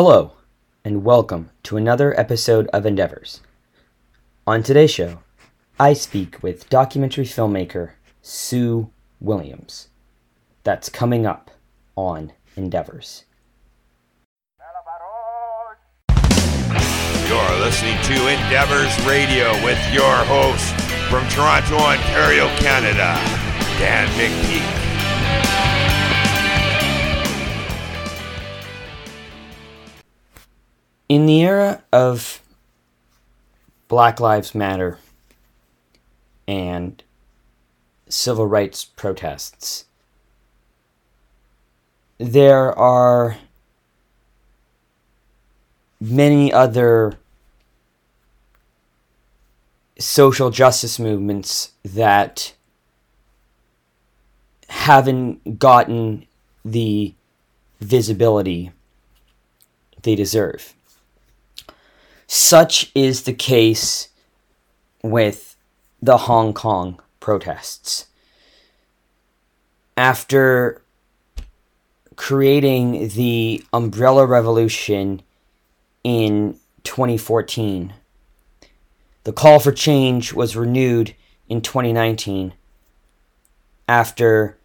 Hello, and welcome to another episode of Endeavors. On today's show, I speak with documentary filmmaker Sue Williams. That's coming up on Endeavors. You're listening to Endeavors Radio with your host from Toronto, Ontario, Canada, Dan McPeak. In the era of Black Lives Matter and civil rights protests, there are many other social justice movements that haven't gotten the visibility they deserve. Such is the case with the Hong Kong protests. After creating the Umbrella Revolution in 2014, the call for change was renewed in 2019 after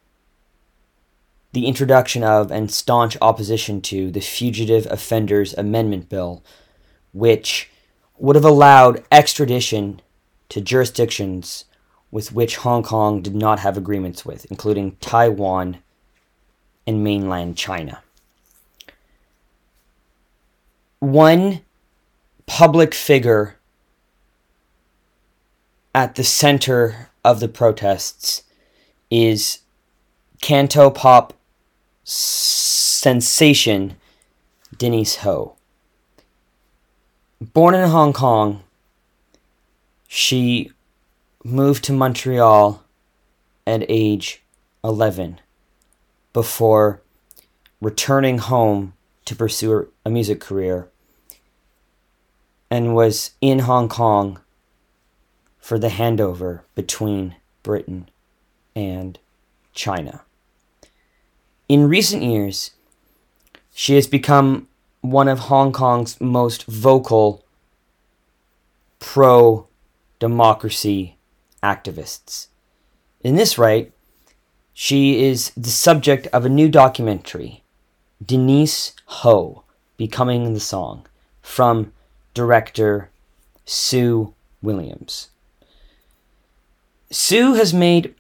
the introduction of and staunch opposition to the Fugitive Offenders Amendment Bill, which would have allowed extradition to jurisdictions with which Hong Kong did not have agreements with, including Taiwan and mainland China. One public figure at the center of the protests is Cantopop sensation Denise Ho. Born in Hong Kong, she moved to Montreal at age 11 before returning home to pursue a music career and was in Hong Kong for the handover between Britain and China. In recent years, she has become one of Hong Kong's most vocal pro democracy activists. In this right, she is the subject of a new documentary, Denise Ho Becoming the Song, from director Sue Williams. Sue has made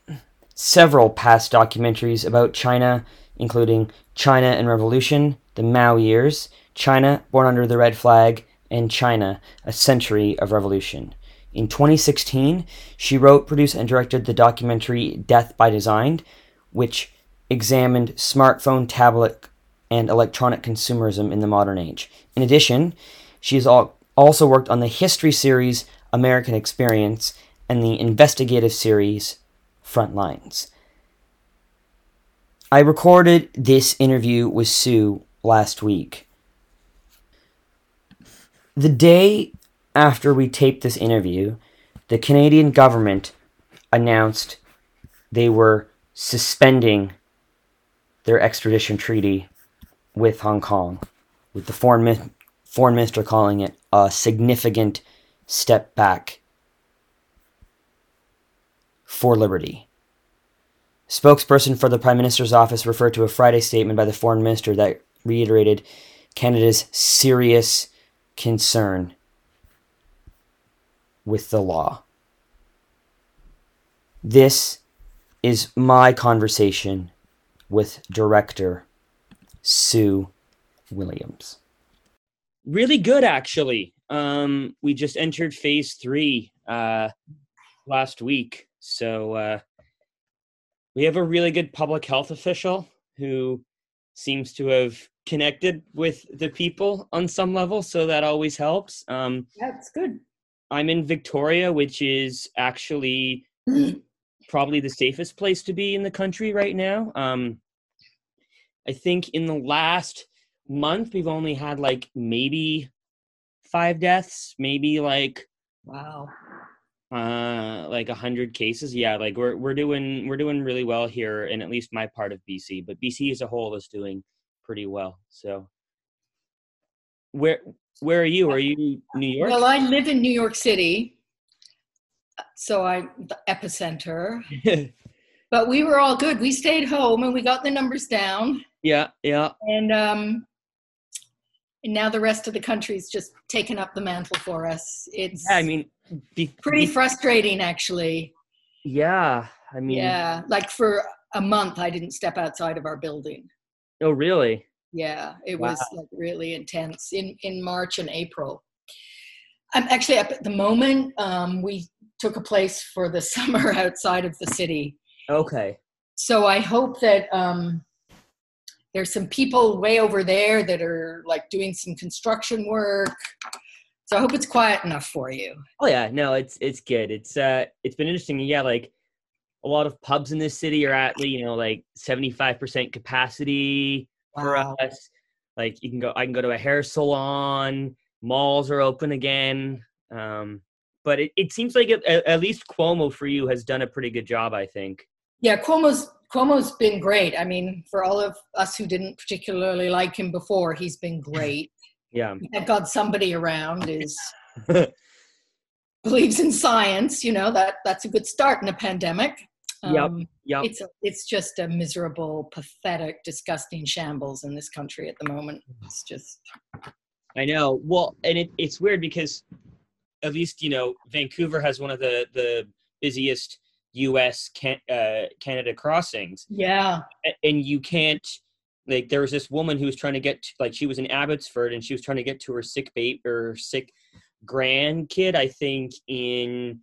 several past documentaries about China, including China in Revolution, the Mao Years, China Born Under the Red Flag, and China A Century of Revolution. In 2016, she wrote, produced, and directed the documentary Death by Design, which examined smartphone, tablet, and electronic consumerism in the modern age. In addition, she has also worked on the history series American Experience and the investigative series Frontlines. I recorded this interview with Sue last week. The day after we taped this interview, the Canadian government announced they were suspending their extradition treaty with Hong Kong, with the foreign, foreign minister calling it a significant step back for liberty. Spokesperson for the Prime Minister's office referred to a Friday statement by the Foreign Minister that reiterated Canada's serious concern with the law. This is my conversation with director Sue Williams. Really good, actually. Um, we just entered phase three uh, last week. So uh, we have a really good public health official who seems to have connected with the people on some level, so that always helps. Um, That's good. I'm in Victoria, which is actually probably the safest place to be in the country right now. Um, I think in the last month we've only had like maybe five deaths, maybe like Wow. uh like a hundred cases yeah like we're we're doing we're doing really well here in at least my part of bc but bc as a whole is doing pretty well so where where are you? Are you New York? Well, I live in New York City, so I'm the epicenter. but we were all good. We stayed home and we got the numbers down. yeah, yeah. And um, and now the rest of the country's just taken up the mantle for us. It's Yeah, I mean, be, pretty be- frustrating, actually. yeah. I mean, Yeah, like for a month, I didn't step outside of our building. Oh, really? Yeah, it was like really intense in in March and April. I'm actually up at the moment. Um, we took a place for the summer outside of the city, Okay. so I hope that um, there's some people way over there that are like doing some construction work. So I hope it's quiet enough for you. Oh yeah, no, it's it's good. It's uh, it's been interesting. Yeah, like a lot of pubs in this city are at you know like seventy five percent capacity for us. Like you can go, I can go to a hair salon. Malls are open again. Um, but it, it seems like at, at least Cuomo for you has done a pretty good job. I think. Yeah, Cuomo's Cuomo's been great. I mean, for all of us who didn't particularly like him before, he's been great. Yeah. I've got somebody around is believes in science. You know that that's a good start in a pandemic. Yep. Um, Yep. It's it's just a miserable, pathetic, disgusting shambles in this country at the moment. It's just I know. Well, and it, it's weird because at least you know Vancouver has one of the the busiest U.S. Can, uh, Canada crossings, yeah, and you can't like there was this woman who was trying to get to, like she was in Abbotsford and she was trying to get to her sick babe or sick grandkid I think in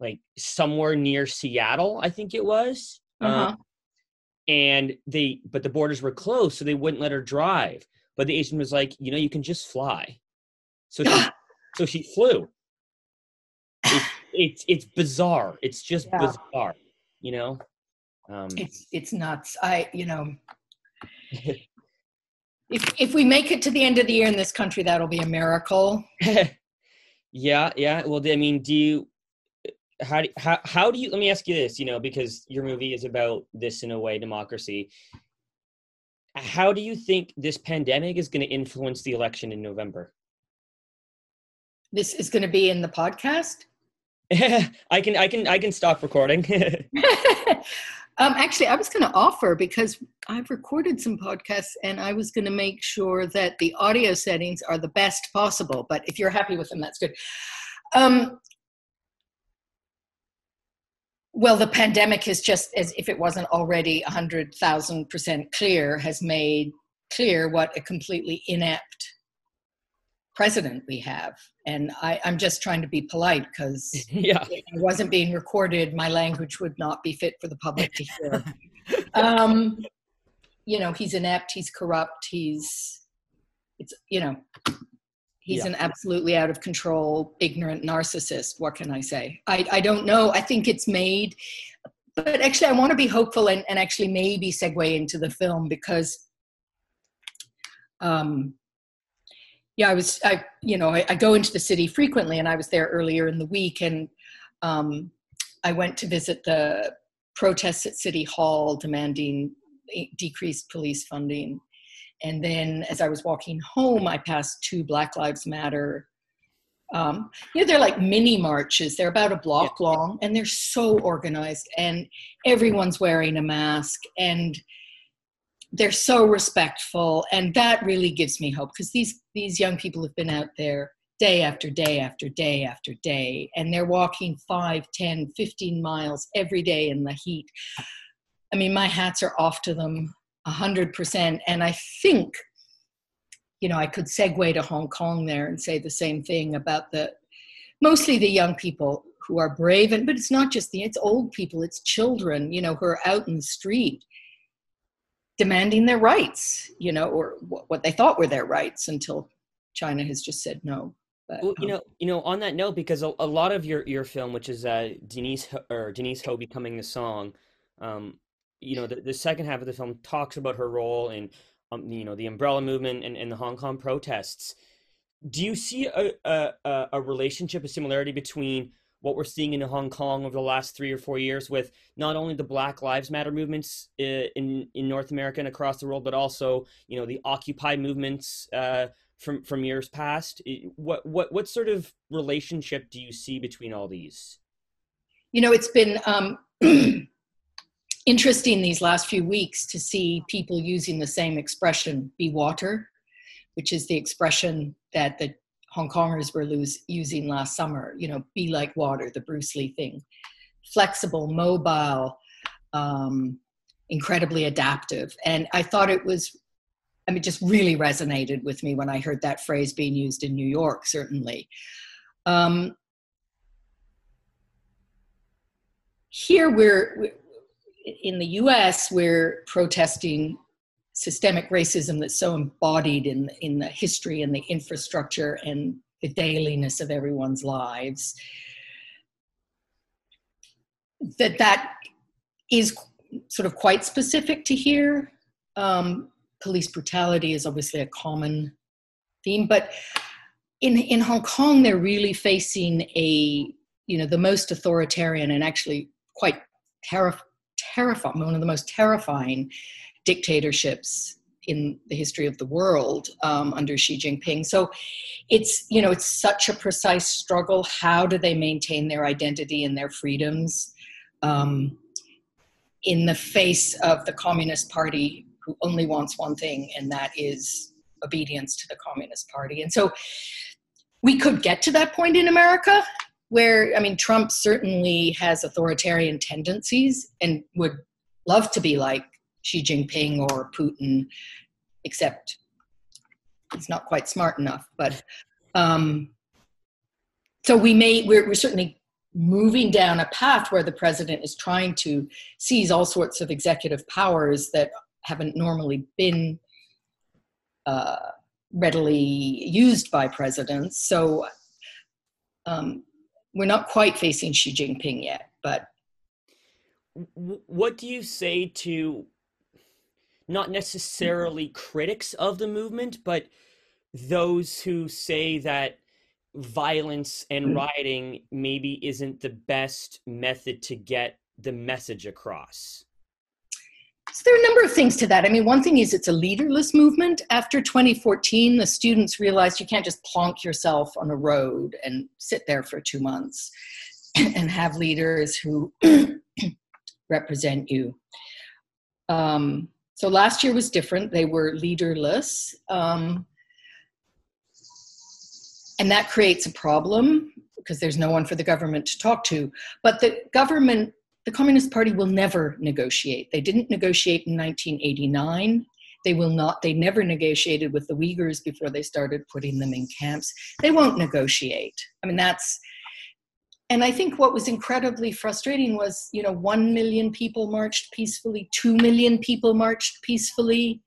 like somewhere near Seattle I think it was uh-huh. Um, and they but the borders were closed so they wouldn't let her drive but the agent was like you know you can just fly so she, so she flew it's, it's it's bizarre it's just Yeah. bizarre you know um it's it's nuts. I you know. If, if we make it to the end of the year in this country, that'll be a miracle. yeah yeah well i mean do you how do how, how do you let me ask you this you know because your movie is about this in a way democracy how do you think this pandemic is going to influence the election in november This is going to be in the podcast. I can I can I can stop recording. um, actually, I was going to offer because I've recorded some podcasts and I was going to make sure that the audio settings are the best possible. But if you're happy with them, that's good. Um, well, the pandemic has just, as if it wasn't already 100,000% clear, has made clear what a completely inept president we have. And I, I'm just trying to be polite because yeah. if I wasn't being recorded, my language would not be fit for the public to hear. um, you know, he's inept, he's corrupt, he's, it's, you know, he's Yeah. an absolutely out of control, ignorant narcissist. What can I say? I, I don't know. I think it's made, but actually, I want to be hopeful and, and actually maybe segue into the film because, um, yeah, I was, I, you know, I, I go into the city frequently, and I was there earlier in the week, and um, I went to visit the protests at City Hall demanding decreased police funding. And then as I was walking home, I passed two Black Lives Matter. Um, you know, they're like mini marches. They're about a block long, and they're so organized, and everyone's wearing a mask, and they're so respectful and that really gives me hope because these these young people have been out there day after day after day after day and they're walking 5 10 15 miles every day in the heat i mean my hats are off to them 100% and i think you know i could segue to hong kong there and say the same thing about the mostly the young people who are brave and but it's not just the it's old people it's children you know who are out in the street demanding their rights, you know, or what they thought were their rights until China has just said no. But, Well, you um, know, you know, on that note, because a, a lot of your your film, which is uh, Denise Ho- or Denise Ho becoming the song, um, you know, the, the second half of the film talks about her role in, um, you know, the umbrella movement and, and the Hong Kong protests. Do you see a, a a relationship, a similarity between what we're seeing in Hong Kong over the last three or four years with not only the Black Lives Matter movements uh, in in North America and across the world, but also you know the Occupy movements uh, from from years past. What what what sort of relationship do you see between all these? You know, it's been um, interesting these last few weeks to see people using the same expression, "be water," which is the expression that the Hong Kongers were lose, using last summer. You know, "be like water," the Bruce Lee thing. Flexible, mobile, um, incredibly adaptive, and I thought it was I mean, just really resonated with me when I heard that phrase being used in New York, certainly. Um, here we're, in the US, we're protesting systemic racism that's so embodied in, in the history and the infrastructure and the dailiness of everyone's lives that that is sort of quite specific to here. Um, police brutality is obviously a common theme, but in in Hong Kong, they're really facing a you know the most authoritarian and actually quite terrif- terrifying one of the most terrifying dictatorships in the history of the world um, under Xi Jinping. So it's you know it's such a precise struggle. How do they maintain their identity and their freedoms um, in the face of the Communist Party who only wants one thing, and that is obedience to the Communist Party. And so we could get to that point in America where, I mean, Trump certainly has authoritarian tendencies and would love to be like Xi Jinping or Putin, except he's not quite smart enough. But um, so we may, we're, we're certainly moving down a path where the president is trying to seize all sorts of executive powers that haven't normally been uh, readily used by presidents. So um, we're not quite facing Xi Jinping yet, but. What do you say to not necessarily critics of the movement, but those who say that violence and mm. rioting maybe isn't the best method to get the message across? So there are a number of things to that. I mean, one thing is it's a leaderless movement. After 2014, the students realized you can't just plonk yourself on a road and sit there for two months and have leaders who represent you. Um, so last year was different. They were leaderless. Um, and that creates a problem because there's no one for the government to talk to. But the government the Communist Party will never negotiate. They didn't negotiate in 1989. They will not, they never negotiated with the Uyghurs before they started putting them in camps. They won't negotiate. I mean, that's, and I think what was incredibly frustrating was, you know, 1 million people marched peacefully, 2 million people marched peacefully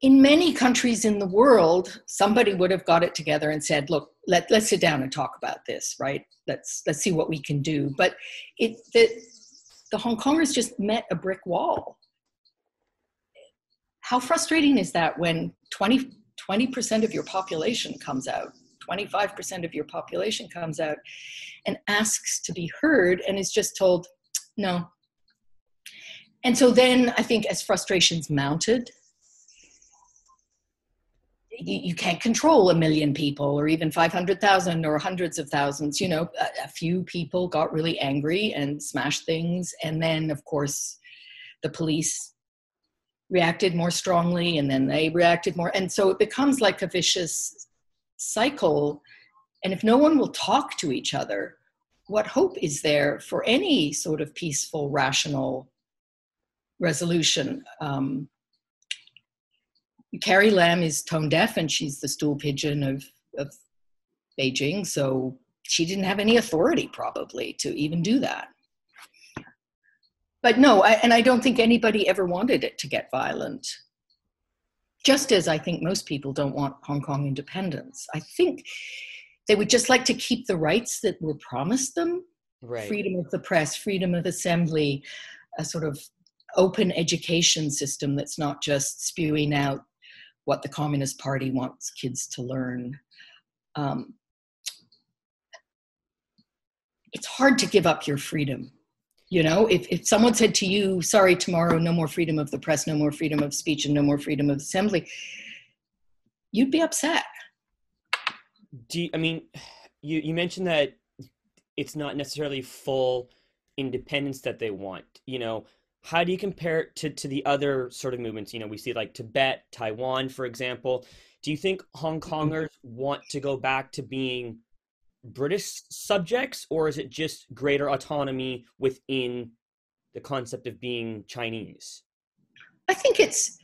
in many countries in the world, somebody would have got it together and said, look, let, let's sit down and talk about this, right? Let's, let's see what we can do. But it, the, the Hong Kongers just met a brick wall. How frustrating is that when 20, 20% of your population comes out, 25% of your population comes out and asks to be heard and is just told, no. And so then I think as frustrations mounted, you, can't control a million people or even 500,000 or hundreds of thousands. You know, a, a, few people got really angry and smashed things. And then, of course, the police reacted more strongly and then they reacted more. And so it becomes like a vicious cycle. And if no one will talk to each other, what hope is there for any sort of peaceful, rational resolution? Um, Carrie Lam is tone deaf and she's the stool pigeon of, of Beijing, so she didn't have any authority probably to even do that. But no, I, and I don't think anybody ever wanted it to get violent. Just as I think most people don't want Hong Kong independence. I think they would just like to keep the rights that were promised them right. freedom of the press, freedom of assembly, a sort of open education system that's not just spewing out what the Communist Party wants kids to learn. Um, it's hard to give up your freedom. You know, if, if someone said to you, sorry, tomorrow, no more freedom of the press, no more freedom of speech, and no more freedom of assembly, you'd be upset. Do you, I mean, you, you mentioned that it's not necessarily full independence that they want. You know, how do you compare it to, to the other sort of movements? You know, we see like Tibet, Taiwan, for example. Do you think Hong mm-hmm. Kongers want to go back to being British subjects, or is it just greater autonomy within the concept of being Chinese? I think it's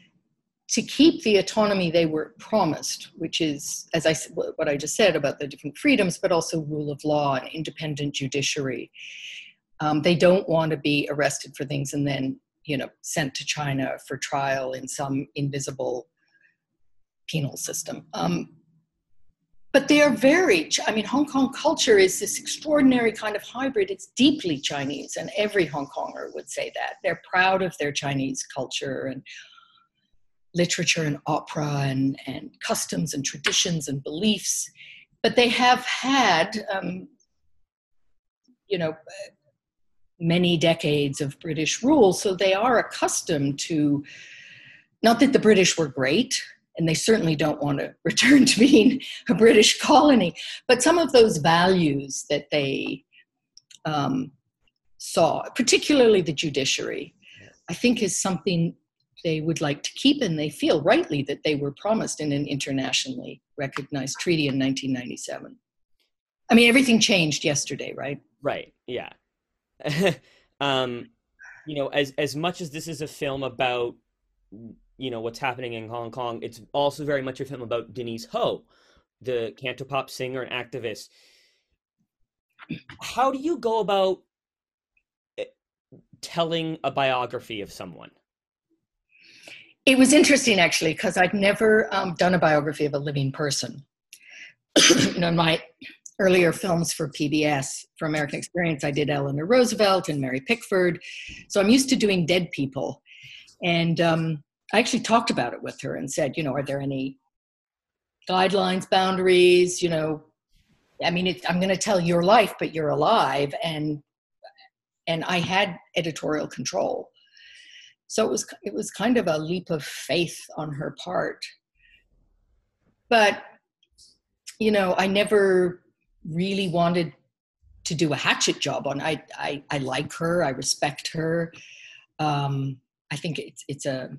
to keep the autonomy they were promised, which is, as I what I just said about the different freedoms, but also rule of law and independent judiciary. Um, they don't want to be arrested for things and then, you know, sent to China for trial in some invisible penal system. Um, but they are very, I mean, Hong Kong culture is this extraordinary kind of hybrid. It's deeply Chinese, and every Hong Konger would say that. They're proud of their Chinese culture and literature and opera and, and customs and traditions and beliefs. But they have had, um, you know, many decades of British rule, so they are accustomed to, not that the British were great, and they certainly don't want to return to being a British colony, but some of those values that they um, saw, particularly the judiciary, I think is something they would like to keep, and they feel rightly that they were promised in an internationally recognized treaty in 1997. I mean, everything changed yesterday, right? Right. Yeah. um, you know, as as much as this is a film about you know what's happening in Hong Kong, it's also very much a film about Denise Ho, the cantopop singer and activist. How do you go about eh, telling a biography of someone? It was interesting actually because I'd never um, done a biography of a living person. you know, my earlier films for PBS for American Experience, I did Eleanor Roosevelt and Mary Pickford. So I'm used to doing dead people. And um, I actually talked about it with her and said, you know, are there any guidelines, boundaries? You know, I mean, it, I'm going to tell your life, but you're alive, and and I had editorial control. So it was it was kind of a leap of faith on her part. But you know, I never really wanted to do a hatchet job on. I I, I like her. I respect her. Um, I think it's it's a.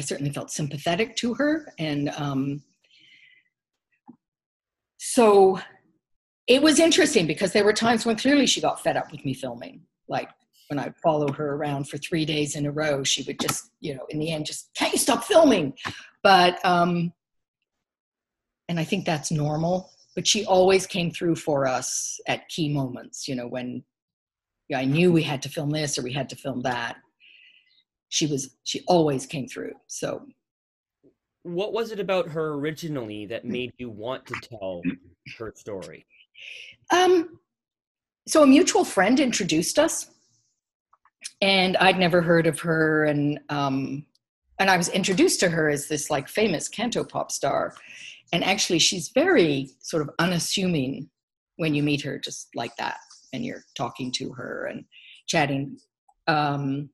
I certainly felt sympathetic to her, and um, so it was interesting because there were times when clearly she got fed up with me filming. Like when I followed her around for three days in a row, she would just, you know, in the end, just can't you stop filming? But um, and I think that's normal but she always came through for us at key moments you know when I knew we had to film this or we had to film that. She was she always came through so. What was it about her originally that made you want to tell her story? Um so a mutual friend introduced us and i'd never heard of her and um and i was introduced to her as this like famous cantopop star and actually she's very sort of unassuming when you meet her just like that and you're talking to her and chatting. Um,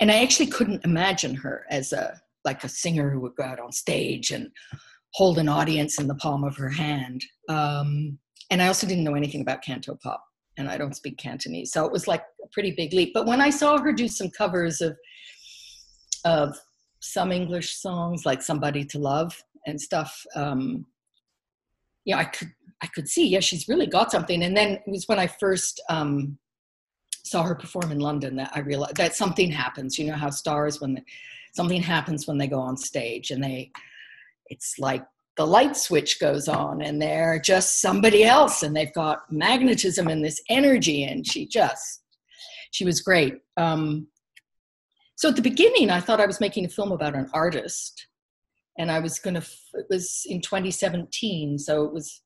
and i actually couldn't imagine her as a like a singer who would go out on stage and hold an audience in the palm of her hand. Um, and i also didn't know anything about canto pop and i don't speak cantonese so it was like a pretty big leap. But when i saw her do some covers of of some english songs like somebody to love and stuff um yeah i could i could see yeah she's really got something. And then it was when i first um saw her perform in london that i realized that something happens. You know how stars when something happens when they go on stage and they it's like the light switch goes on and they're just somebody else and they've got magnetism and this energy and she just she was great. Um, so at the beginning i thought i was making a film about an artist and I was going to. It was in 2017, so it was.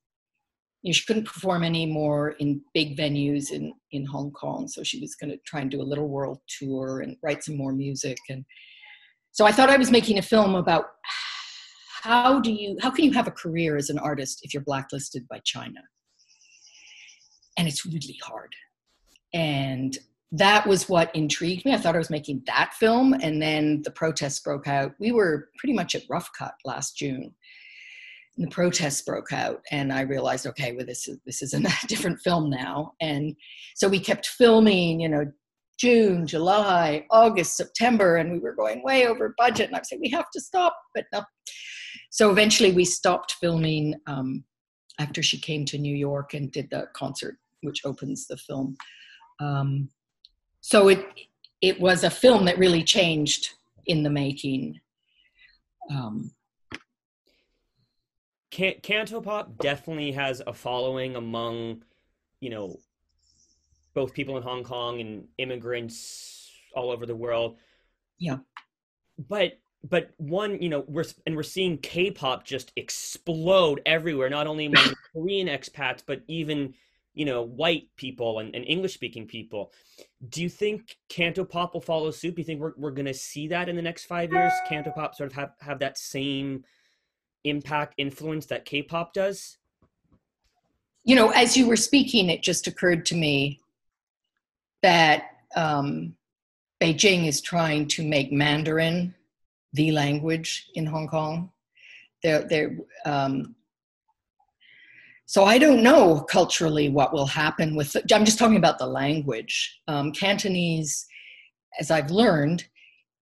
You know, she couldn't perform anymore in big venues in in Hong Kong, so she was going to try and do a little world tour and write some more music. And so I thought I was making a film about how do you how can you have a career as an artist if you're blacklisted by China? And it's really hard. And that was what intrigued me. I thought I was making that film, and then the protests broke out. We were pretty much at rough cut last June. And the protests broke out, and I realized, okay, well, this is this is a different film now. And so we kept filming, you know, June, July, August, September, and we were going way over budget. And I was saying, we have to stop, but no. So eventually we stopped filming um, after she came to New York and did the concert, which opens the film. Um, so it it was a film that really changed in the making. Um, Can- Cantopop definitely has a following among, you know, both people in Hong Kong and immigrants all over the world. Yeah. But but one, you know, we're and we're seeing K-pop just explode everywhere, not only among Korean expats, but even you know white people and, and English speaking people. Do you think Cantopop will follow suit? Do you think we're we're going to see that in the next five years? Cantopop sort of have have that same impact influence that K-pop does. You know, as you were speaking, it just occurred to me that um, Beijing is trying to make Mandarin the language in Hong Kong. They're, they're, um, so I don't know culturally what will happen with. The, I'm just talking about the language. Um, Cantonese, as I've learned,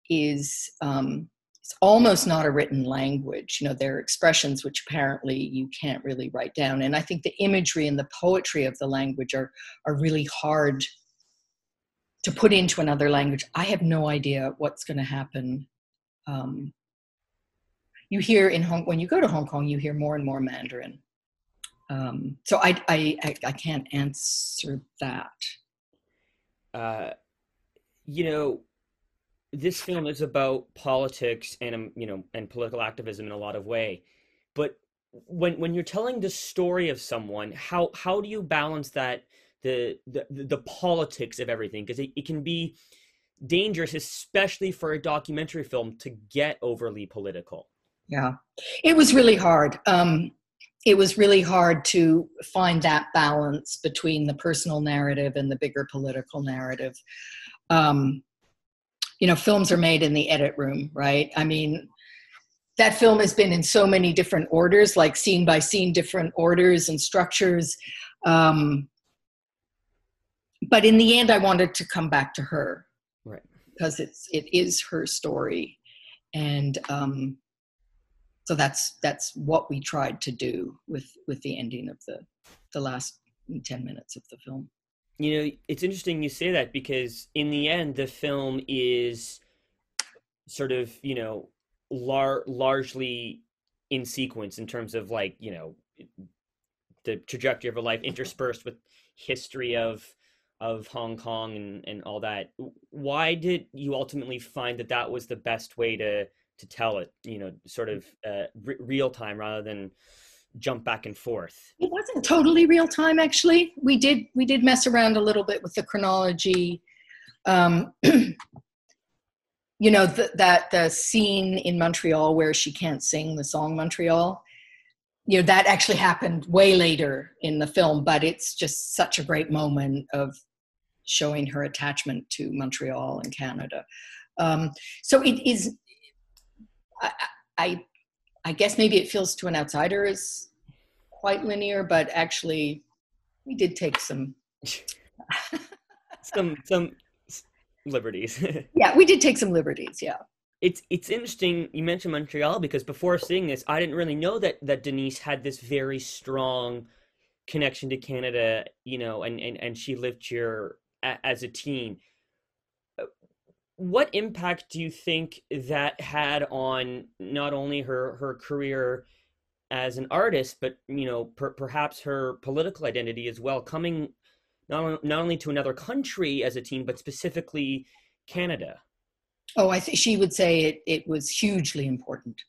is um, it's almost not a written language. You know, there are expressions which apparently you can't really write down, and I think the imagery and the poetry of the language are are really hard to put into another language. I have no idea what's going to happen um, you hear in Hong when you go to Hong Kong, you hear more and more Mandarin. Um, so I, I, I can't answer that. Uh, you know, this film is about politics and um, you know and political activism in a lot of way, but when when you're telling the story of someone, how how do you balance that the the the politics of everything because it, it can be dangerous, especially for a documentary film, to get overly political. Yeah, it was really hard. Um, it was really hard to find that balance between the personal narrative and the bigger political narrative. Um, you know, films are made in the edit room, right? I mean, that film has been in so many different orders, like scene by scene, different orders and structures. Um, but in the end, I wanted to come back to her right because it's it is her story and um so that's that's what we tried to do with with the ending of the the last 10 minutes of the film you know it's interesting you say that because in the end the film is sort of you know lar- largely in sequence in terms of like you know the trajectory of a life interspersed with history of of Hong Kong and, and all that. Why did you ultimately find that that was the best way to to tell it? You know, sort of uh, r- real time rather than jump back and forth. It wasn't totally real time, actually. We did we did mess around a little bit with the chronology. Um, you know the, that the scene in Montreal where she can't sing the song Montreal you know that actually happened way later in the film but it's just such a great moment of showing her attachment to montreal and canada um, so it is I, I, I guess maybe it feels to an outsider as quite linear but actually we did take some some some liberties yeah we did take some liberties yeah it's it's interesting you mentioned Montreal because before seeing this, I didn't really know that that Denise had this very strong connection to Canada, you know, and and and she lived here a, as a teen. What impact do you think that had on not only her her career as an artist, but you know, per, perhaps her political identity as well, coming not not only to another country as a teen, but specifically Canada? Oh, I think she would say it, it was hugely important.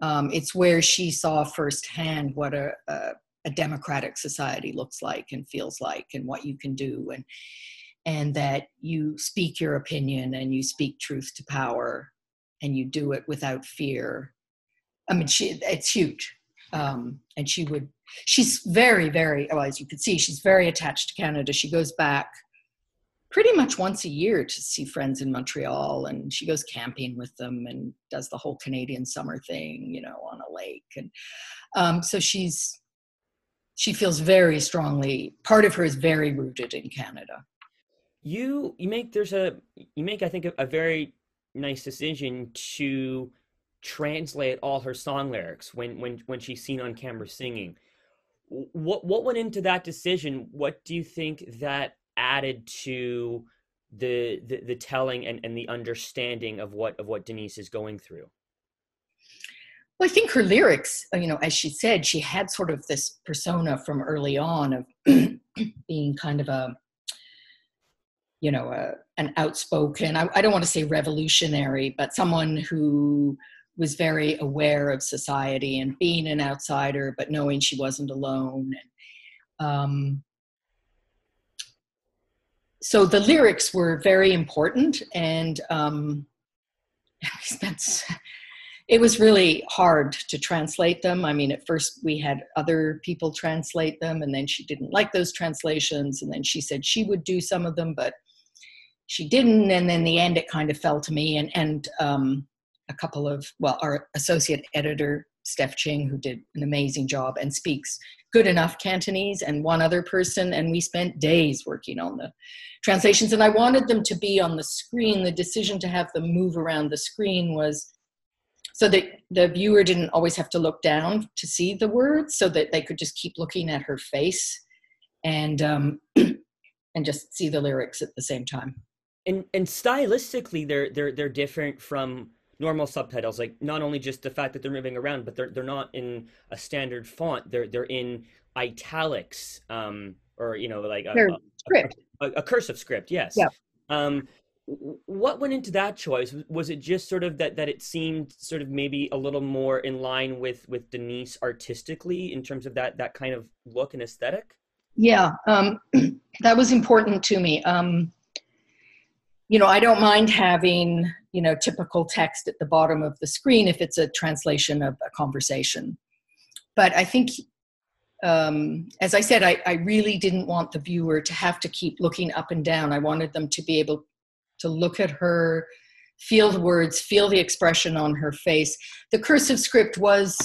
Um, it's where she saw firsthand what a, a, a, democratic society looks like and feels like, and what you can do, and and that you speak your opinion and you speak truth to power, and you do it without fear. I mean, she it's huge, um, and she would. She's very, very. Well, as you can see, she's very attached to Canada. She goes back pretty much once a year to see friends in Montreal, and she goes camping with them and does the whole Canadian summer thing, you know, on a lake, and um, so she's she feels very strongly. Part of her is very rooted in Canada. You you make there's a you make I think a, a very nice decision to translate all her song lyrics when when when she's seen on camera singing. What what went into that decision? What do you think that added to the the, the telling and, and the understanding of what of what Denise is going through? Well, I think her lyrics, uh, you know, as she said, she had sort of this persona from early on of being kind of a, you know, a, an outspoken, I, I don't want to say revolutionary, but someone who was very aware of society and being an outsider, but knowing she wasn't alone. And, um, so the lyrics were very important, and um, spent it was really hard to translate them. I mean, at first we had other people translate them, and then she didn't like those translations, and then she said she would do some of them, but she didn't. And then in the end, it kind of fell to me and and um, a couple of well, our associate editor Steph Ching, who did an amazing job and speaks good enough Cantonese, and one other person, and we spent days working on the translations. And I wanted them to be on the screen. The decision to have them move around the screen was so that the viewer didn't always have to look down to see the words so that they could just keep looking at her face and um, and just see the lyrics at the same time and and stylistically they're they're they're different from normal subtitles like not only just the fact that they're moving around but they're they're not in a standard font. They're they're in italics um or you know like a, a script. a, a, cursive script yes. Yeah. Um what went into that choice? Was it just sort of that that it seemed sort of maybe a little more in line with with denise artistically in terms of that that kind of look and aesthetic? Yeah um that was important to me. Um you know i don't mind having you know typical text at the bottom of the screen if it's a translation of a conversation but i think um, as I said, I, I, really didn't want the viewer to have to keep looking up and down. I wanted them to be able to look at her, feel the words, feel the expression on her face. The cursive script was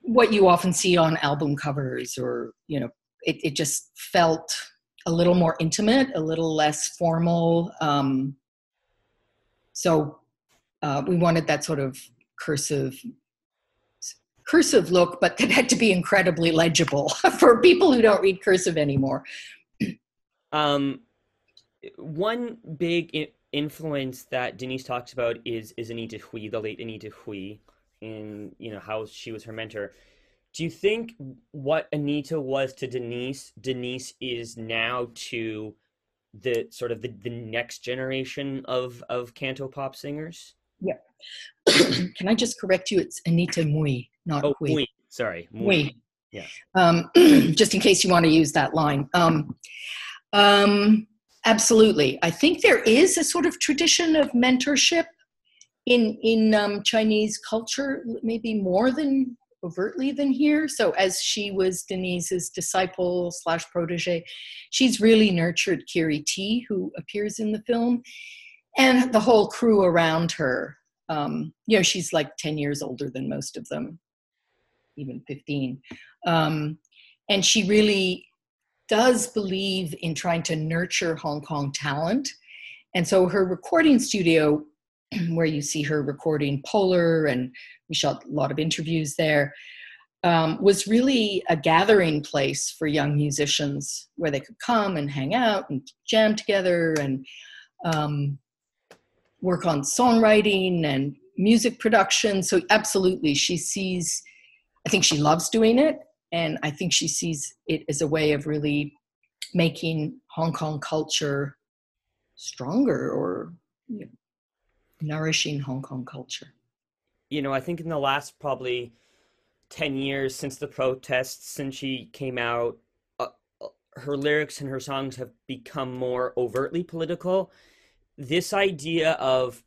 what you often see on album covers, or, you know, it, it just felt a little more intimate, a little less formal. Um, so uh, we wanted that sort of cursive cursive look, but that had to be incredibly legible for people who don't read cursive anymore. Um, one big influence that Denise talks about is is Anita Hui, the late Anita Hui, and you know how she was her mentor. Do you think what Anita was to Denise, Denise is now to the sort of the, the next generation of of canto pop singers? Yeah. Can I just correct you? It's Anita Mui, not oh, Hui. Sorry, Mui. Yeah. Um, just in case you want to use that line. Um, um, Absolutely. I think there is a sort of tradition of mentorship in in um, Chinese culture, maybe more than overtly than here. So as she was Denise's disciple slash protege, she's really nurtured Kiri T, who appears in the film, and the whole crew around her. Um, you know, she's like ten years older than most of them, even fifteen, um, and she really does believe in trying to nurture Hong Kong talent. And so her recording studio, where you see her recording Polar, and we shot a lot of interviews there, um, was really a gathering place for young musicians where they could come and hang out and jam together and um, work on songwriting and music production. So, absolutely, she sees, I think she loves doing it and I think she sees it as a way of really making Hong Kong culture stronger or you know, nourishing Hong Kong culture. You know, I think in the last probably 10 years since the protests, since she came out, uh, uh her lyrics and her songs have become more overtly political. This idea of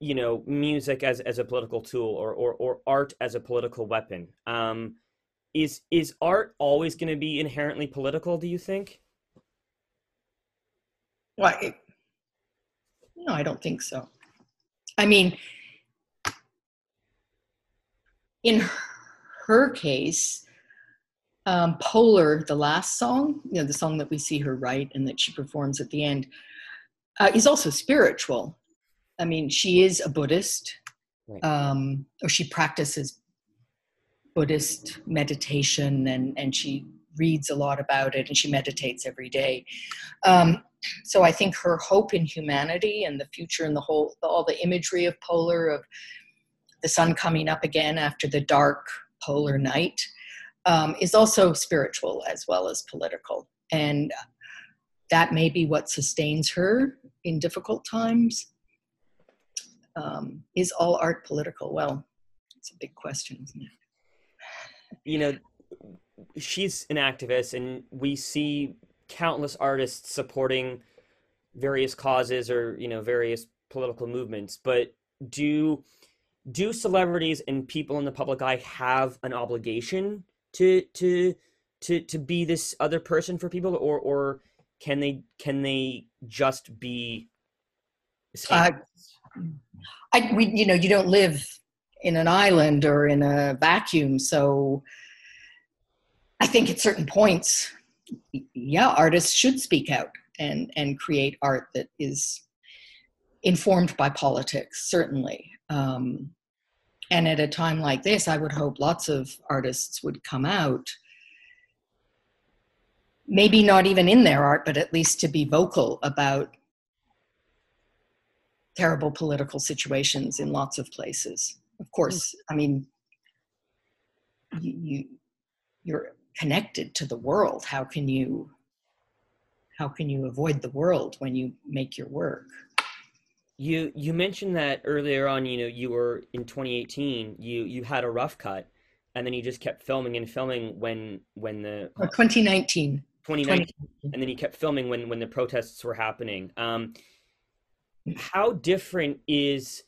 you know music as as a political tool or or, or art as a political weapon um is is art always going to be inherently political do you think Well, no, I don't think so. I mean, in her case, um, Polar, the last song, you know, the song that we see her write and that she performs at the end, uh, is also spiritual. I mean, she is a Buddhist, right. um, or she practices Buddhist meditation, and and she reads a lot about it, and she meditates every day. Um, so I think her hope in humanity and the future and the whole, all the imagery of Polar, of the sun coming up again after the dark polar night, um, is also spiritual as well as political, and that may be what sustains her in difficult times um, is all art political? Well, it's a big question, isn't it? You know, she's an activist, and we see countless artists supporting various causes or you know various political movements. But do do celebrities and people in the public eye have an obligation to to to to be this other person for people, or or can they can they just be? Uh, I, we, you know, you don't live in an island or in a vacuum. So I think at certain points, yeah, artists should speak out and, and create art that is informed by politics, certainly. Um, and at a time like this, I would hope lots of artists would come out, maybe not even in their art, but at least to be vocal about terrible political situations in lots of places. Of course, mm. I mean, you, you you're connected to the world. How can you how can you avoid the world when you make your work? You you mentioned that earlier on. You know, you were in 2018. You you had a rough cut, and then you just kept filming and filming when when the oh, 2019. 2019, and then you kept filming when when the protests were happening. Um, how different is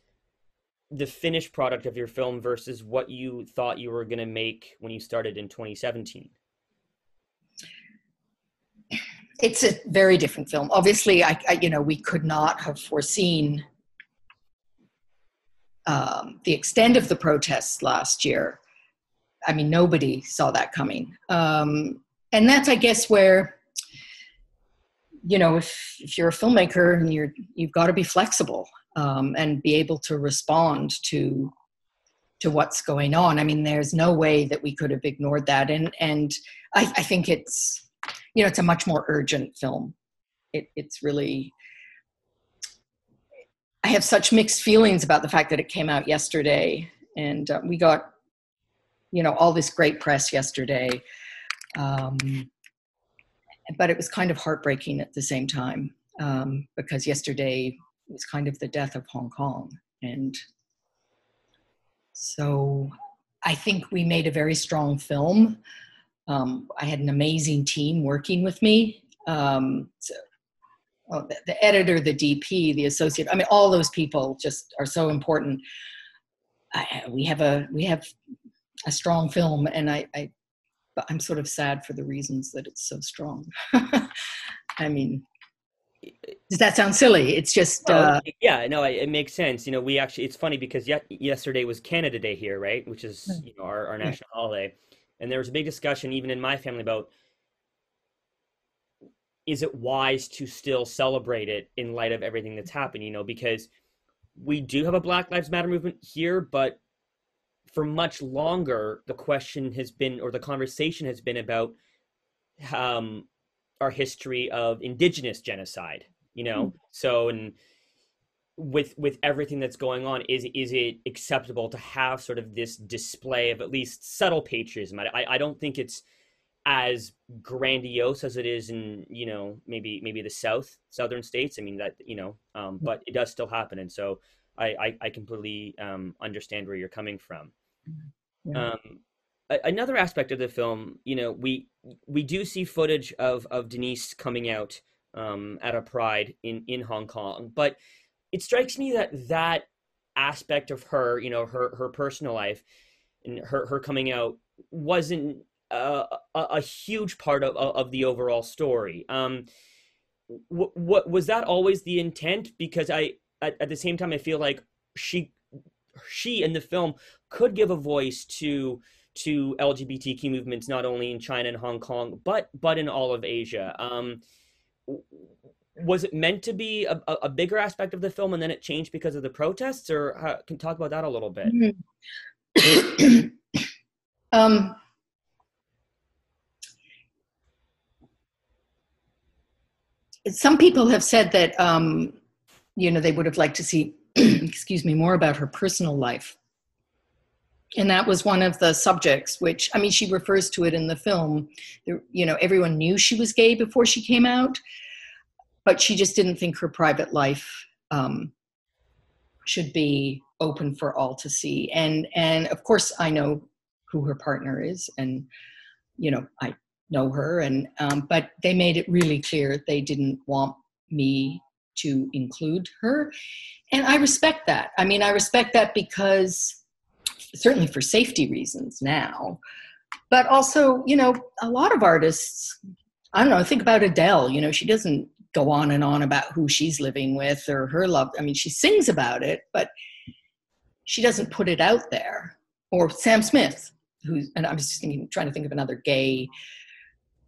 the finished product of your film versus what you thought you were going to make when you started in 2017 it's a very different film. Obviously i, I you know we could not have foreseen um, the extent of the protests last year. I mean nobody saw that coming. Um, and that's i guess where you know if if you're a filmmaker and you're you've got to be flexible um, and be able to respond to to what's going on. I mean there's no way that we could have ignored that. And and i, I think it's you know it's a much more urgent film it, it's really i have such mixed feelings about the fact that it came out yesterday and uh, we got you know all this great press yesterday um, but it was kind of heartbreaking at the same time um, because yesterday was kind of the death of Hong Kong. And so I think we made a very strong film. Um, I had an amazing team working with me. Um, so, well, the, the, editor, the DP, the associate, I mean, all those people just are so important. I, we have a we have a strong film, and I, I but I'm sort of sad for the reasons that it's so strong. I mean, does that sound silly? It's just uh, yeah, no, it makes sense. You know, we actually it's funny because yet yesterday was Canada Day here, right? Which is hmm. you know our, our national holiday, and there was a big discussion even in my family about is it wise to still celebrate it in light of everything that's happened? You know, because we do have a Black Lives Matter movement here, but for much longer, the question has been, or the conversation has been about um, our history of indigenous genocide. You know, mm. so and with with everything that's going on, is is it acceptable to have sort of this display of at least subtle patriotism? I I don't think it's as grandiose as it is in you know maybe maybe the south southern states i mean that you know um, hmm. but it does still happen and so i i, I completely um, understand where you're coming from yeah. Um, another aspect of the film, you know, we we do see footage of of Denise coming out um, at a pride in in Hong Kong, but it strikes me that that aspect of her, you know, her her personal life and her her coming out wasn't a, a, a huge part of of the overall story. Um, what, what was that always the intent? Because I at, at the same time I feel like she she in the film could give a voice to to LGBTQ movements not only in China and Hong Kong but but in all of Asia. Um, was it meant to be a, a, bigger aspect of the film and then it changed because of the protests? Or how, can talk about that a little bit? Mm-hmm. um, some people have said that um, you know they would have liked to see excuse me more about her personal life. And that was one of the subjects which i mean she refers to it in the film. You know everyone knew she was gay before she came out but she just didn't think her private life um, should be open for all to see. And and of course i know who her partner is and you know i know her and um, but they made it really clear they didn't want me to include her. And i respect that. I mean i respect that because certainly for safety reasons now but also you know a lot of artists i don't know think about adele. You know she doesn't go on and on about who she's living with or her love i mean she sings about it but she doesn't put it out there or sam smith who's and i'm just thinking trying to think of another gay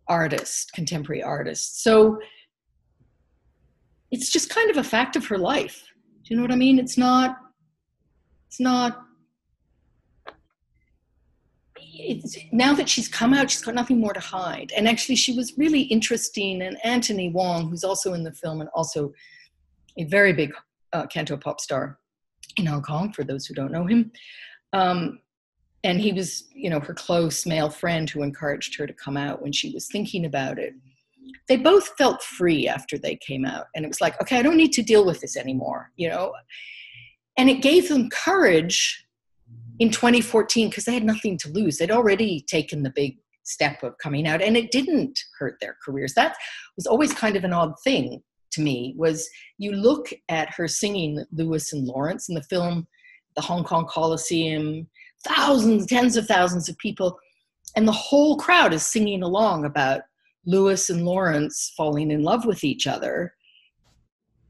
artist, contemporary artist. So it's just kind of a fact of her life. Do you know what I mean? It's not, it's not, it's, now that she's come out, she's got nothing more to hide. And actually, she was really interesting. And Anthony Wong, who's also in the film and also a very big uh, canto pop star in Hong Kong, for those who don't know him, um, and he was you know her close male friend who encouraged her to come out when she was thinking about it they both felt free after they came out and it was like okay i don't need to deal with this anymore you know and it gave them courage in 2014 because they had nothing to lose they'd already taken the big step of coming out and it didn't hurt their careers that was always kind of an odd thing to me was you look at her singing lewis and lawrence in the film the hong kong coliseum thousands, tens of thousands of people, and the whole crowd is singing along about Lewis and Lawrence falling in love with each other.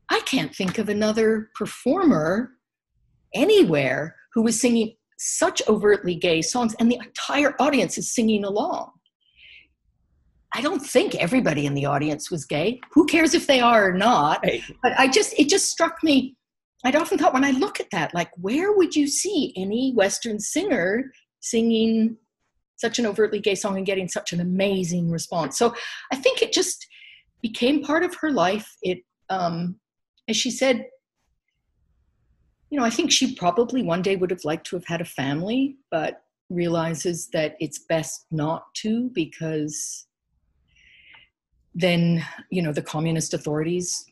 I can't think of another performer anywhere who was singing such overtly gay songs, and the entire audience is singing along. I don't think everybody in the audience was gay. Who cares if they are or not? But I just, it just struck me I'd often thought when I look at that, like, where would you see any Western singer singing such an overtly gay song and getting such an amazing response? So I think it just became part of her life. It, um, as she said, you know, I think she probably one day would have liked to have had a family, but realizes that it's best not to because then, you know, the communist authorities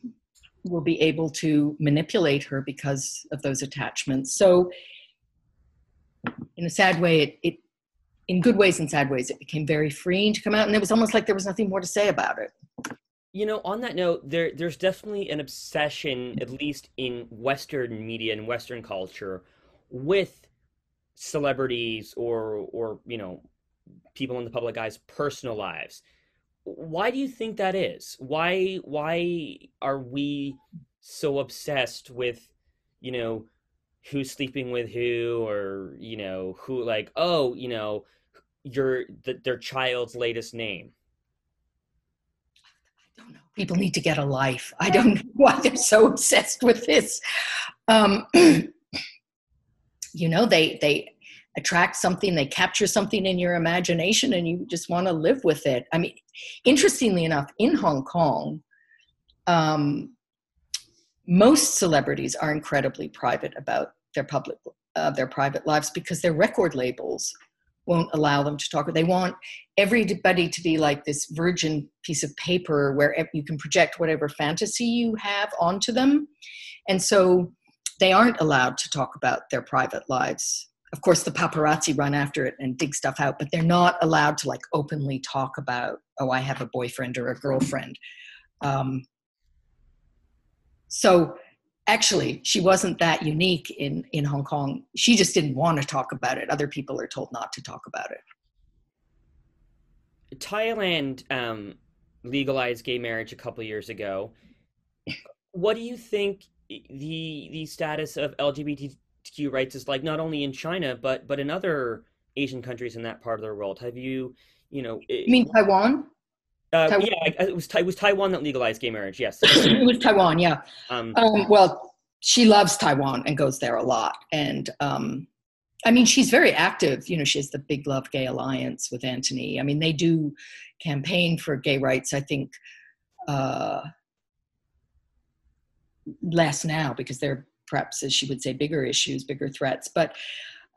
will be able to manipulate her because of those attachments. So, in a sad way, it, it in good ways and sad ways, it became very freeing to come out, and it was almost like there was nothing more to say about it. You know, on that note, there there's definitely an obsession, at least in Western media and Western culture, with celebrities or or you know people in the public eye's personal lives why do you think that is? Why why are we so obsessed with, you know, who's sleeping with who or, you know, who like, oh, you know, your the, their child's latest name? I don't know. People need to get a life. I don't know why they're so obsessed with this. Um, you know, they they attract something, they capture something in your imagination, and you just want to live with it. I mean, interestingly enough, in Hong Kong, um, most celebrities are incredibly private about their public uh, their private lives because their record labels won't allow them to talk. They want everybody to be like this virgin piece of paper where you can project whatever fantasy you have onto them, and so they aren't allowed to talk about their private lives. Of course the paparazzi run after it and dig stuff out but they're not allowed to like openly talk about oh i have a boyfriend or a girlfriend. Um, so actually she wasn't that unique in in hong kong she just didn't want to talk about it other people are told not to talk about it thailand um, legalized gay marriage a couple years ago. What do you think the the status of LGBTQ rights is like, not only in China but but in other Asian countries in that part of the world? Have you, you know, you mean Taiwan? Uh, Taiwan? Yeah, it was it was Taiwan that legalized gay marriage. Yes, it was Taiwan. Yeah. Um, um, well, she loves Taiwan and goes there a lot, and um, I mean, she's very active. You know, she has the Big Love Gay Alliance with Anthony. I mean, they do campaign for gay rights. I think uh, less now because they're perhaps, as she would say, bigger issues, bigger threats. But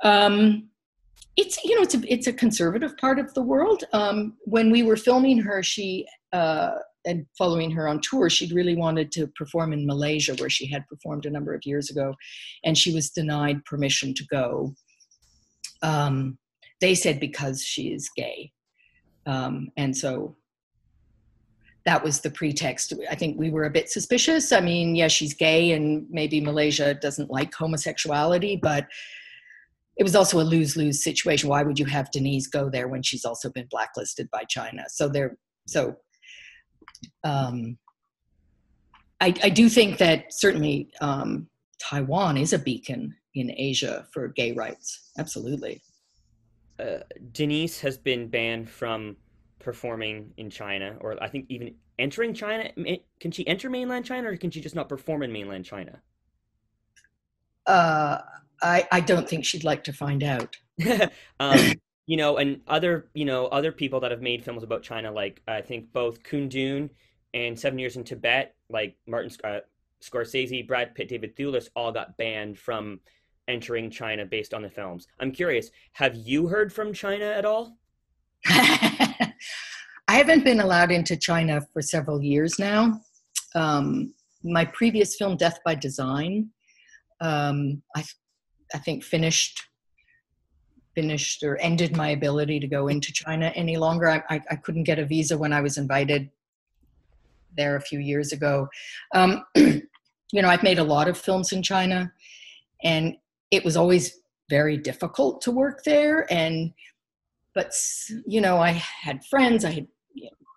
um, it's you know it's a it's a conservative part of the world. Um, when we were filming her, she uh, and following her on tour, she'd really wanted to perform in Malaysia, where she had performed a number of years ago, and she was denied permission to go. Um, they said because she is gay, um, and so that was the pretext. I think we were a bit suspicious. I mean, yeah, she's gay, and maybe Malaysia doesn't like homosexuality, but it was also a lose lose situation. Why would you have Denise go there when she's also been blacklisted by China? So there, so um, I, I do think that certainly um, Taiwan is a beacon in Asia for gay rights. Absolutely. Uh, Denise has been banned from performing in China, or I think even entering China. Can she enter mainland China, or can she just not perform in mainland China? Uh, I, I don't think she'd like to find out. um, you know, and other you know other people that have made films about China, like I think both Kundun and Seven Years in Tibet, like Martin uh, Scorsese, Brad Pitt, David Thewlis, all got banned from entering China based on the films. I'm curious, have you heard from China at all? I haven't been allowed into China for several years now. Um, my previous film, Death by Design, um, I I think finished finished or ended my ability to go into China any longer. I, I, I couldn't get a visa when I was invited there a few years ago. Um, you know, I've made a lot of films in China, and it was always very difficult to work there. And but you know, I had friends, I had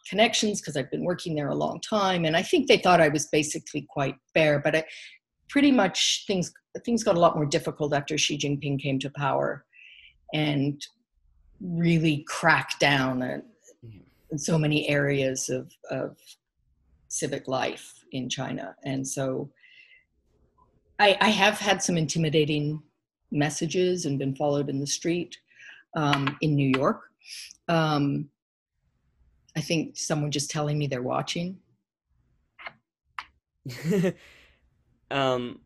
connections because I've been working there a long time, and I think they thought I was basically quite fair. But I, pretty much things things got a lot more difficult after Xi Jinping came to power and really cracked down in, in so many areas of, of civic life in China. And so I, I, have had some intimidating messages and been followed in the street um, in New York. Um, I think someone just telling me they're watching. um,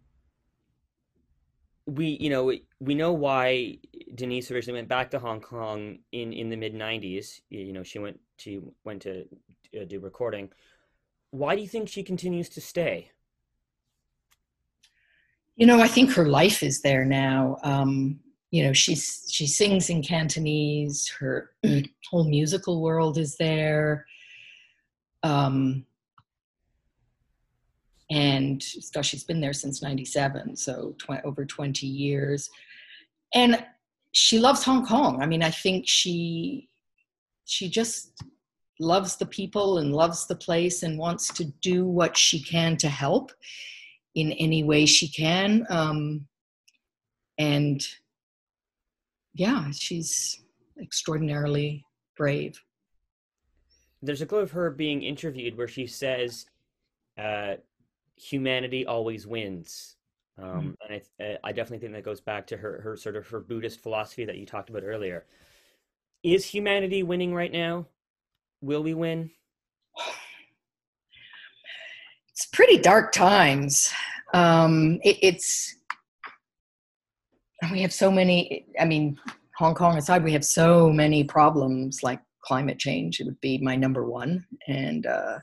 we you know we know why Denise originally went back to Hong Kong in in the mid 90s you know she went she went to uh, do recording. Why do you think she continues to stay? You know I think her life is there now. Um you know she's she sings in Cantonese. Her whole musical world is there. Um and gosh, she's been there since 97 so tw- over 20 years. And she loves hong kong. I mean i think she she just loves the people and loves the place and wants to do what she can to help in any way she can. Um, and yeah she's extraordinarily brave. There's a clip of her being interviewed where she says uh, humanity always wins. Um, mm And I, uh, I definitely think that goes back to her, her sort of her Buddhist philosophy that you talked about earlier. Is humanity winning right now? Will we win? It's pretty dark times. Um, it, it's we have so many. I mean, Hong Kong aside, we have so many problems like climate change. It would be my number one, and uh,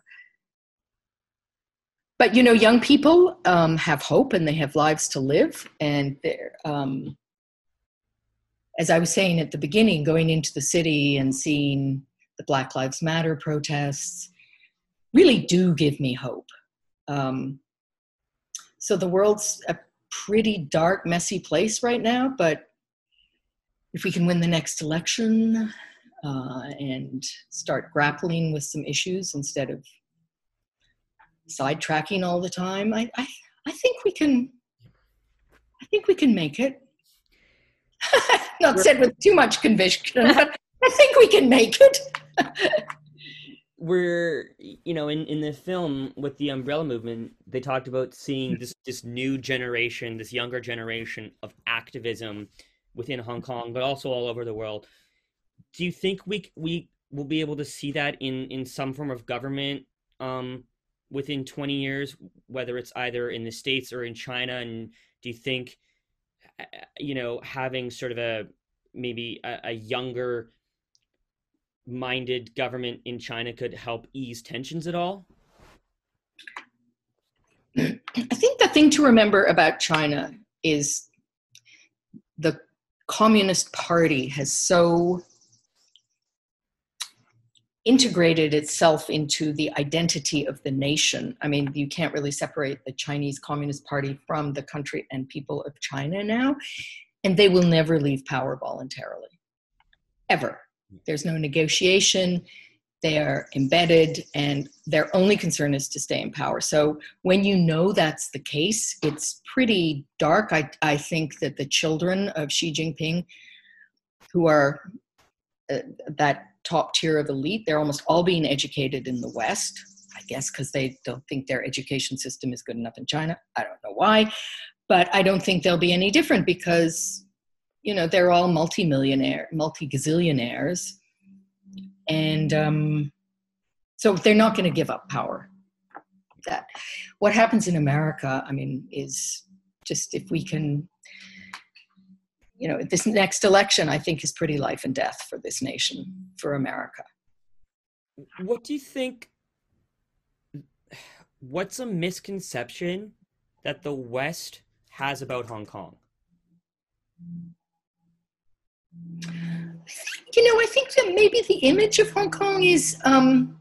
but you know young people um, have hope and they have lives to live and they're um, as i was saying at the beginning going into the city and seeing the black lives matter protests really do give me hope. Um, so the world's a pretty dark messy place right now but if we can win the next election uh, and start grappling with some issues instead of sidetracking all the time. I, I, I think we can. I think we can make it. Not said with too much conviction, but I think we can make it. we're you know in in the film with the umbrella movement they talked about seeing this this new generation this younger generation of activism within hong kong but also all over the world do you think we we will be able to see that in in some form of government um within 20 years whether it's either in the states or in china and do you think uh, you know having sort of a maybe a, a younger minded government in China could help ease tensions at all? I think the thing to remember about China is the Communist Party has so integrated itself into the identity of the nation. I mean, you can't really separate the Chinese Communist Party from the country and people of China now, and they will never leave power voluntarily, ever. There's no negotiation. They are embedded, and their only concern is to stay in power. So when you know that's the case, it's pretty dark. I, I think that the children of Xi Jinping, who are uh, that top tier of elite, they're almost all being educated in the West. I guess because they don't think their education system is good enough in China. I don't know why, but I don't think they'll be any different because you know they're all multi-millionaire multi-gazillionaires and um, so they're not going to give up power that what happens in america i mean is just if we can you know this next election i think is pretty life and death for this nation for america. What do you think what's a misconception that the west has about hong kong? You know, I think that maybe the image of Hong Kong is um,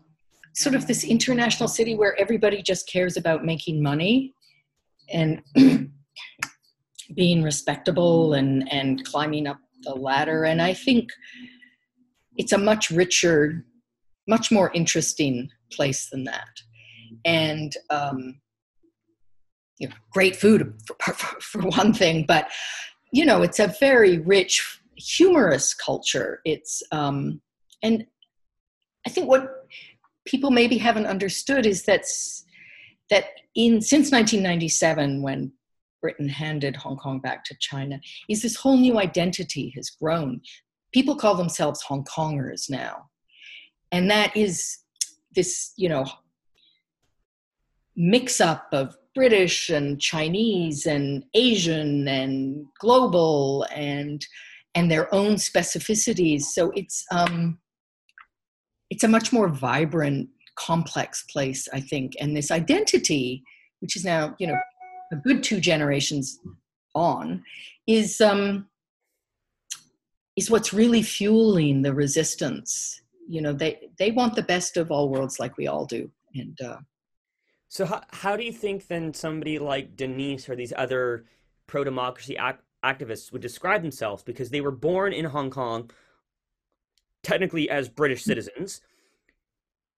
sort of this international city where everybody just cares about making money and being respectable and, and climbing up the ladder. And I think it's a much richer, much more interesting place than that. And, um, you know, great food for, for, for one thing, but you know, it's a very rich humorous culture. It's um, and I think what people maybe haven't understood is that that in since 1997 when Britain handed Hong Kong back to China is this whole new identity has grown. People call themselves Hong Kongers now. And that is this, you know, mix up of British and Chinese and Asian and global and and their own specificities. So it's um, it's a much more vibrant, complex place, I think. And this identity, which is now you know a good two generations on, is um, is what's really fueling the resistance. You know, they they want the best of all worlds, like we all do, and. Uh, so how, how do you think then somebody like Denise or these other pro-democracy act, activists would describe themselves because they were born in Hong Kong, technically as British citizens.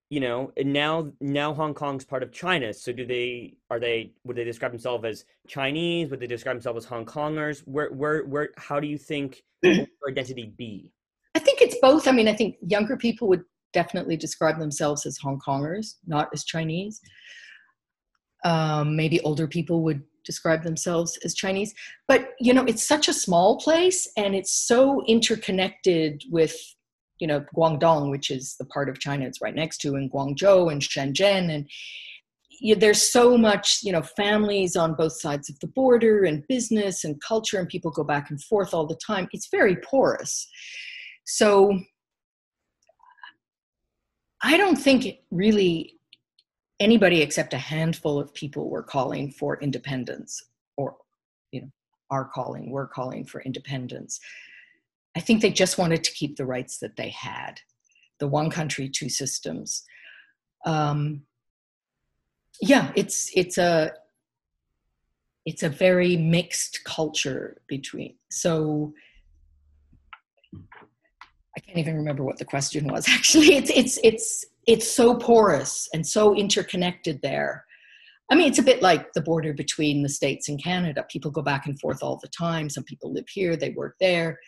You know, and now now Hong Kong's part of China. So do they are they would they describe themselves as Chinese? Would they describe themselves as Hong Kongers? Where where where how do you think their identity be? I think it's both. I mean, I think younger people would definitely describe themselves as Hong Kongers, not as Chinese. Um, maybe older people would describe themselves as Chinese. But you know, it's such a small place, and it's so interconnected with you know Guangdong, which is the part of China it's right next to, and Guangzhou and Shenzhen, and you there's so much you know families on both sides of the border, and business and culture, and people go back and forth all the time. It's very porous. So I don't think really anybody except a handful of people were calling for independence or you know are calling were calling for independence i think they just wanted to keep the rights that they had the one country two systems um, yeah it's it's a it's a very mixed culture between so I can't even remember what the question was. Actually, it's it's it's it's so porous and so interconnected there. I mean, it's a bit like the border between the states and Canada. People go back and forth all the time. Some people live here, they work there.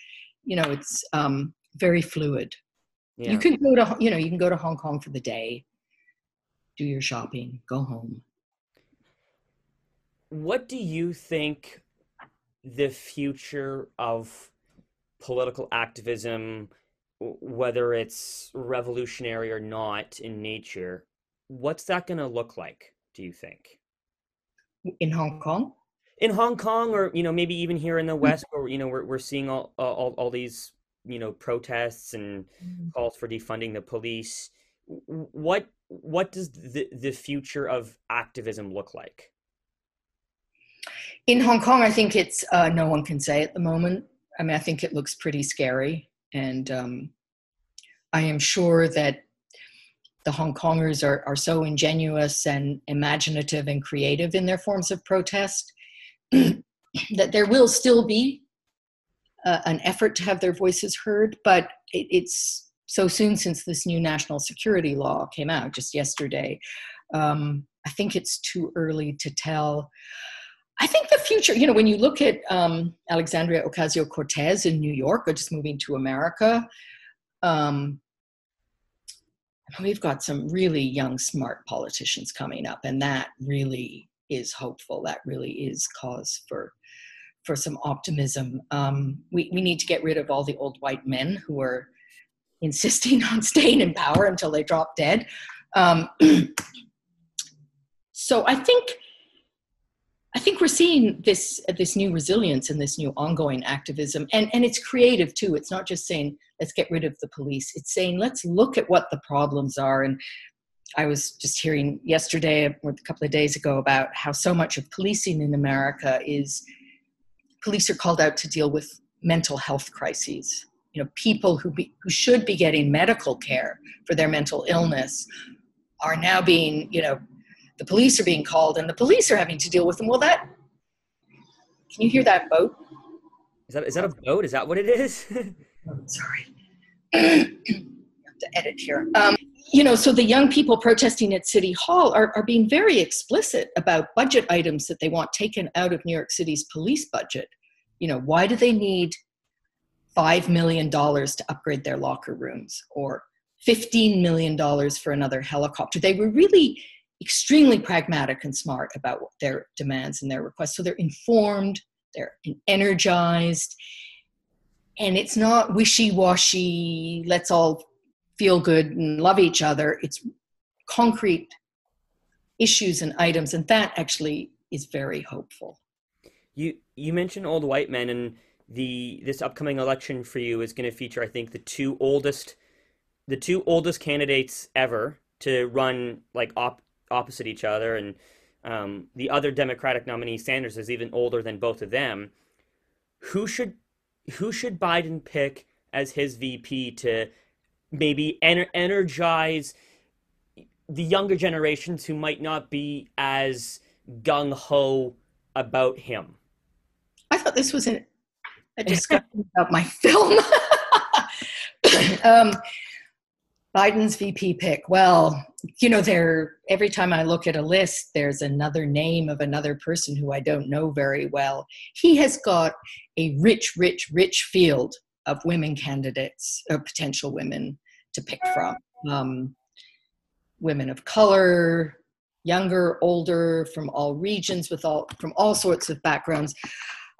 You know, it's um, very fluid. Yeah. You can go to you know you can go to Hong Kong for the day, do your shopping, go home. What do you think the future of political activism, whether it's revolutionary or not in nature, what's that going to look like? Do you think? In Hong Kong? In Hong Kong, or you know, maybe even here in the West, where you know we're we're seeing all all, all these you know protests and mm-hmm. calls for defunding the police. What what does the the future of activism look like? In Hong Kong, I think it's uh, no one can say at the moment. I mean, I think it looks pretty scary, and um, I am sure that the Hong Kongers are, are so ingenuous and imaginative and creative in their forms of protest that there will still be uh, an effort to have their voices heard, but it, it's so soon since this new national security law came out just yesterday. Um, I think it's too early to tell. I think the future, you know, when you look at um, Alexandria Ocasio Cortez in New York or just moving to America, um, we've got some really young, smart politicians coming up, and that really is hopeful. That really is cause for for some optimism. Um, we, we need to get rid of all the old white men who are insisting on staying in power until they drop dead. Um, so I think I think we're seeing this this new resilience and this new ongoing activism, and and it's creative too. It's not just saying let's get rid of the police. It's saying let's look at what the problems are. And I was just hearing yesterday or a couple of days ago about how so much of policing in America is police are called out to deal with mental health crises. You know, people who be, who should be getting medical care for their mental illness are now being, you know, the police are being called and the police are having to deal with them. Well, that can you hear that boat? Is that is that a boat? Is that what it is? oh, sorry, have to edit here. Um, you know, so the young people protesting at City Hall are, are being very explicit about budget items that they want taken out of New York City's police budget. You know, why do they need $5 million to upgrade their locker rooms or $15 million for another helicopter? They were really extremely pragmatic and smart about their demands and their requests. So they're informed, they're energized, and it's not wishy washy, let's all feel good and love each other. It's concrete issues and items, and that actually is very hopeful. You you mentioned old white men, and the this upcoming election for you is going to feature, I think, the two oldest the two oldest candidates ever to run like op, opposite each other, and um, the other Democratic nominee Sanders is even older than both of them. Who should who should Biden pick as his VP to maybe ener- energize the younger generations who might not be as gung ho about him. I thought this was an, a discussion about my film. um, Biden's VP pick. Well, you know, there every time I look at a list, there's another name of another person who I don't know very well. He has got a rich, rich, rich field of women candidates or potential women to pick from. Um, women of color, younger, older, from all regions, with all from all sorts of backgrounds.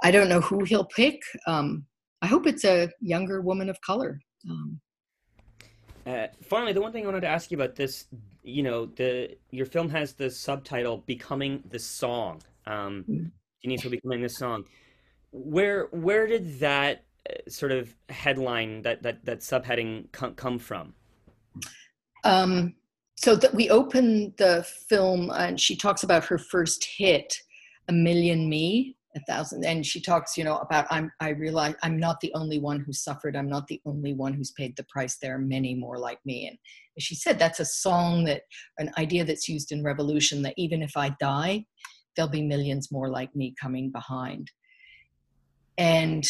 I don't know who he'll pick. Um, I hope it's a younger woman of color. Um, uh, finally, the one thing I wanted to ask you about this, you know, the your film has the subtitle "Becoming the Song." Um, mm-hmm. Denise will be becoming the song. Where where did that sort of headline that that that subheading come, come from? Um, so that we open the film and she talks about her first hit, "A Million Me," a thousand, and she talks, you know, about I'm. I realize I'm not the only one who suffered. I'm not the only one who's paid the price. There are many more like me. And she said that's a song that an idea that's used in revolution that even if I die, there'll be millions more like me coming behind. And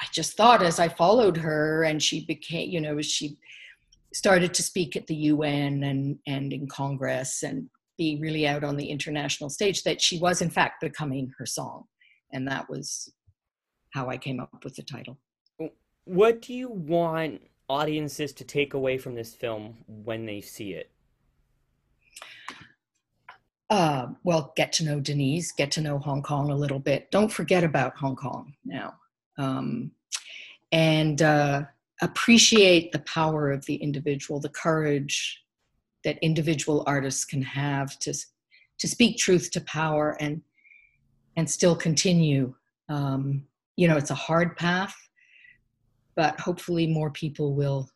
I just thought as I followed her and she became, you know, as she started to speak at the UN and, and in Congress and be really out on the international stage, that she was in fact becoming her song. And that was how I came up with the title. What do you want audiences to take away from this film when they see it? Uh, well, get to know Denise, get to know Hong Kong a little bit. Don't forget about Hong Kong now. Um, and uh, appreciate the power of the individual, the courage that individual artists can have to, to speak truth to power and, and still continue. Um, you know, it's a hard path, but hopefully more people will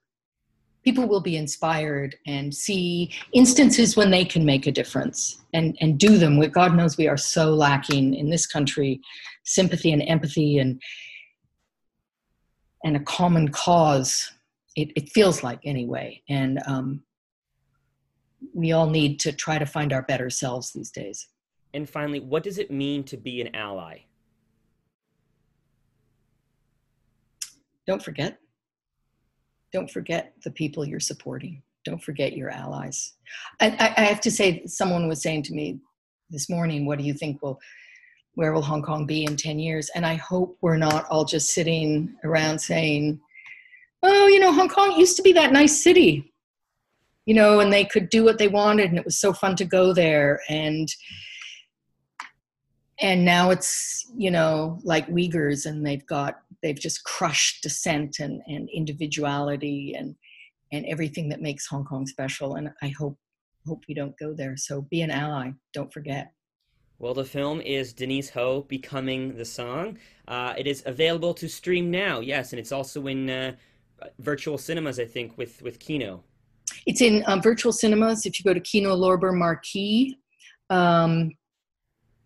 people will be inspired and see instances when they can make a difference and, and do them. God knows we are so lacking in this country sympathy and empathy and and a common cause. It, it feels like anyway, and um, we all need to try to find our better selves these days. And finally, what does it mean to be an ally? Don't forget don't forget the people you're supporting. Don't forget your allies. I, I, have to say, someone was saying to me this morning, "What do you think will, where will Hong Kong be in ten years?" And I hope we're not all just sitting around saying, "Oh, you know, Hong Kong used to be that nice city, you know, and they could do what they wanted, and it was so fun to go there." And and now it's you know like Uyghurs, and they've got they've just crushed dissent and, and individuality and and everything that makes Hong Kong special. And I hope hope we don't go there. So be an ally. Don't forget. Well, the film is Denise Ho becoming the song. Uh, it is available to stream now. Yes, and it's also in uh, virtual cinemas, I think, with with Kino. It's in um, virtual cinemas. If you go to Kino Lorber Marquee, um,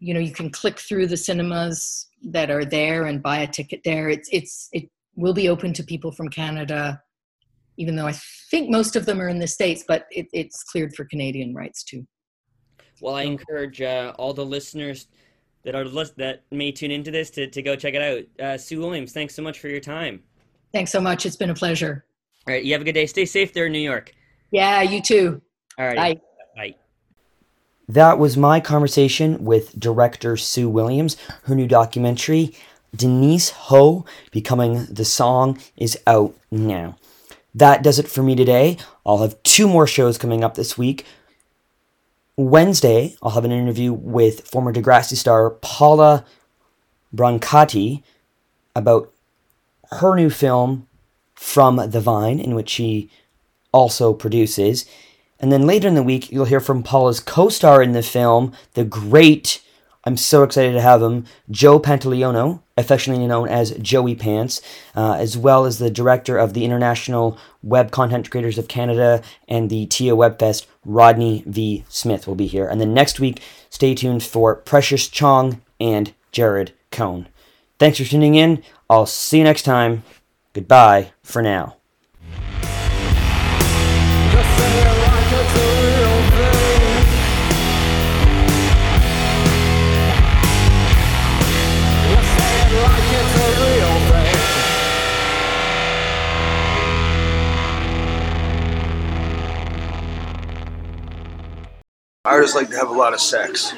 you know you can click through the cinemas that are there and buy a ticket there it's it's it will be open to people from canada even though i think most of them are in the states but it, it's cleared for canadian rights too well i encourage uh, all the listeners that are that may tune into this to, to go check it out. Uh, sue williams thanks so much for your time. Thanks so much. It's been a pleasure. All right you have a good day. Stay safe there in new york. Yeah you too. All right bye. Bye. That was my conversation with director Sue Williams. Her new documentary, Denise Ho Becoming the Song, is out now. That does it for me today. I'll have two more shows coming up this week. Wednesday, I'll have an interview with former Degrassi star Paula Brancati about her new film, From the Vine, in which she also produces. And then later in the week, you'll hear from Paula's co star in the film, the great, I'm so excited to have him, Joe Pantoliano, affectionately known as Joey Pants, uh, as well as the director of the International Web Content Creators of Canada and the TIA Webfest, Rodney V. Smith, will be here. And then next week, stay tuned for Precious Chong and Jared Cohn. Thanks for tuning in. I'll see you next time. Goodbye for now. Artists like to have a lot of sex.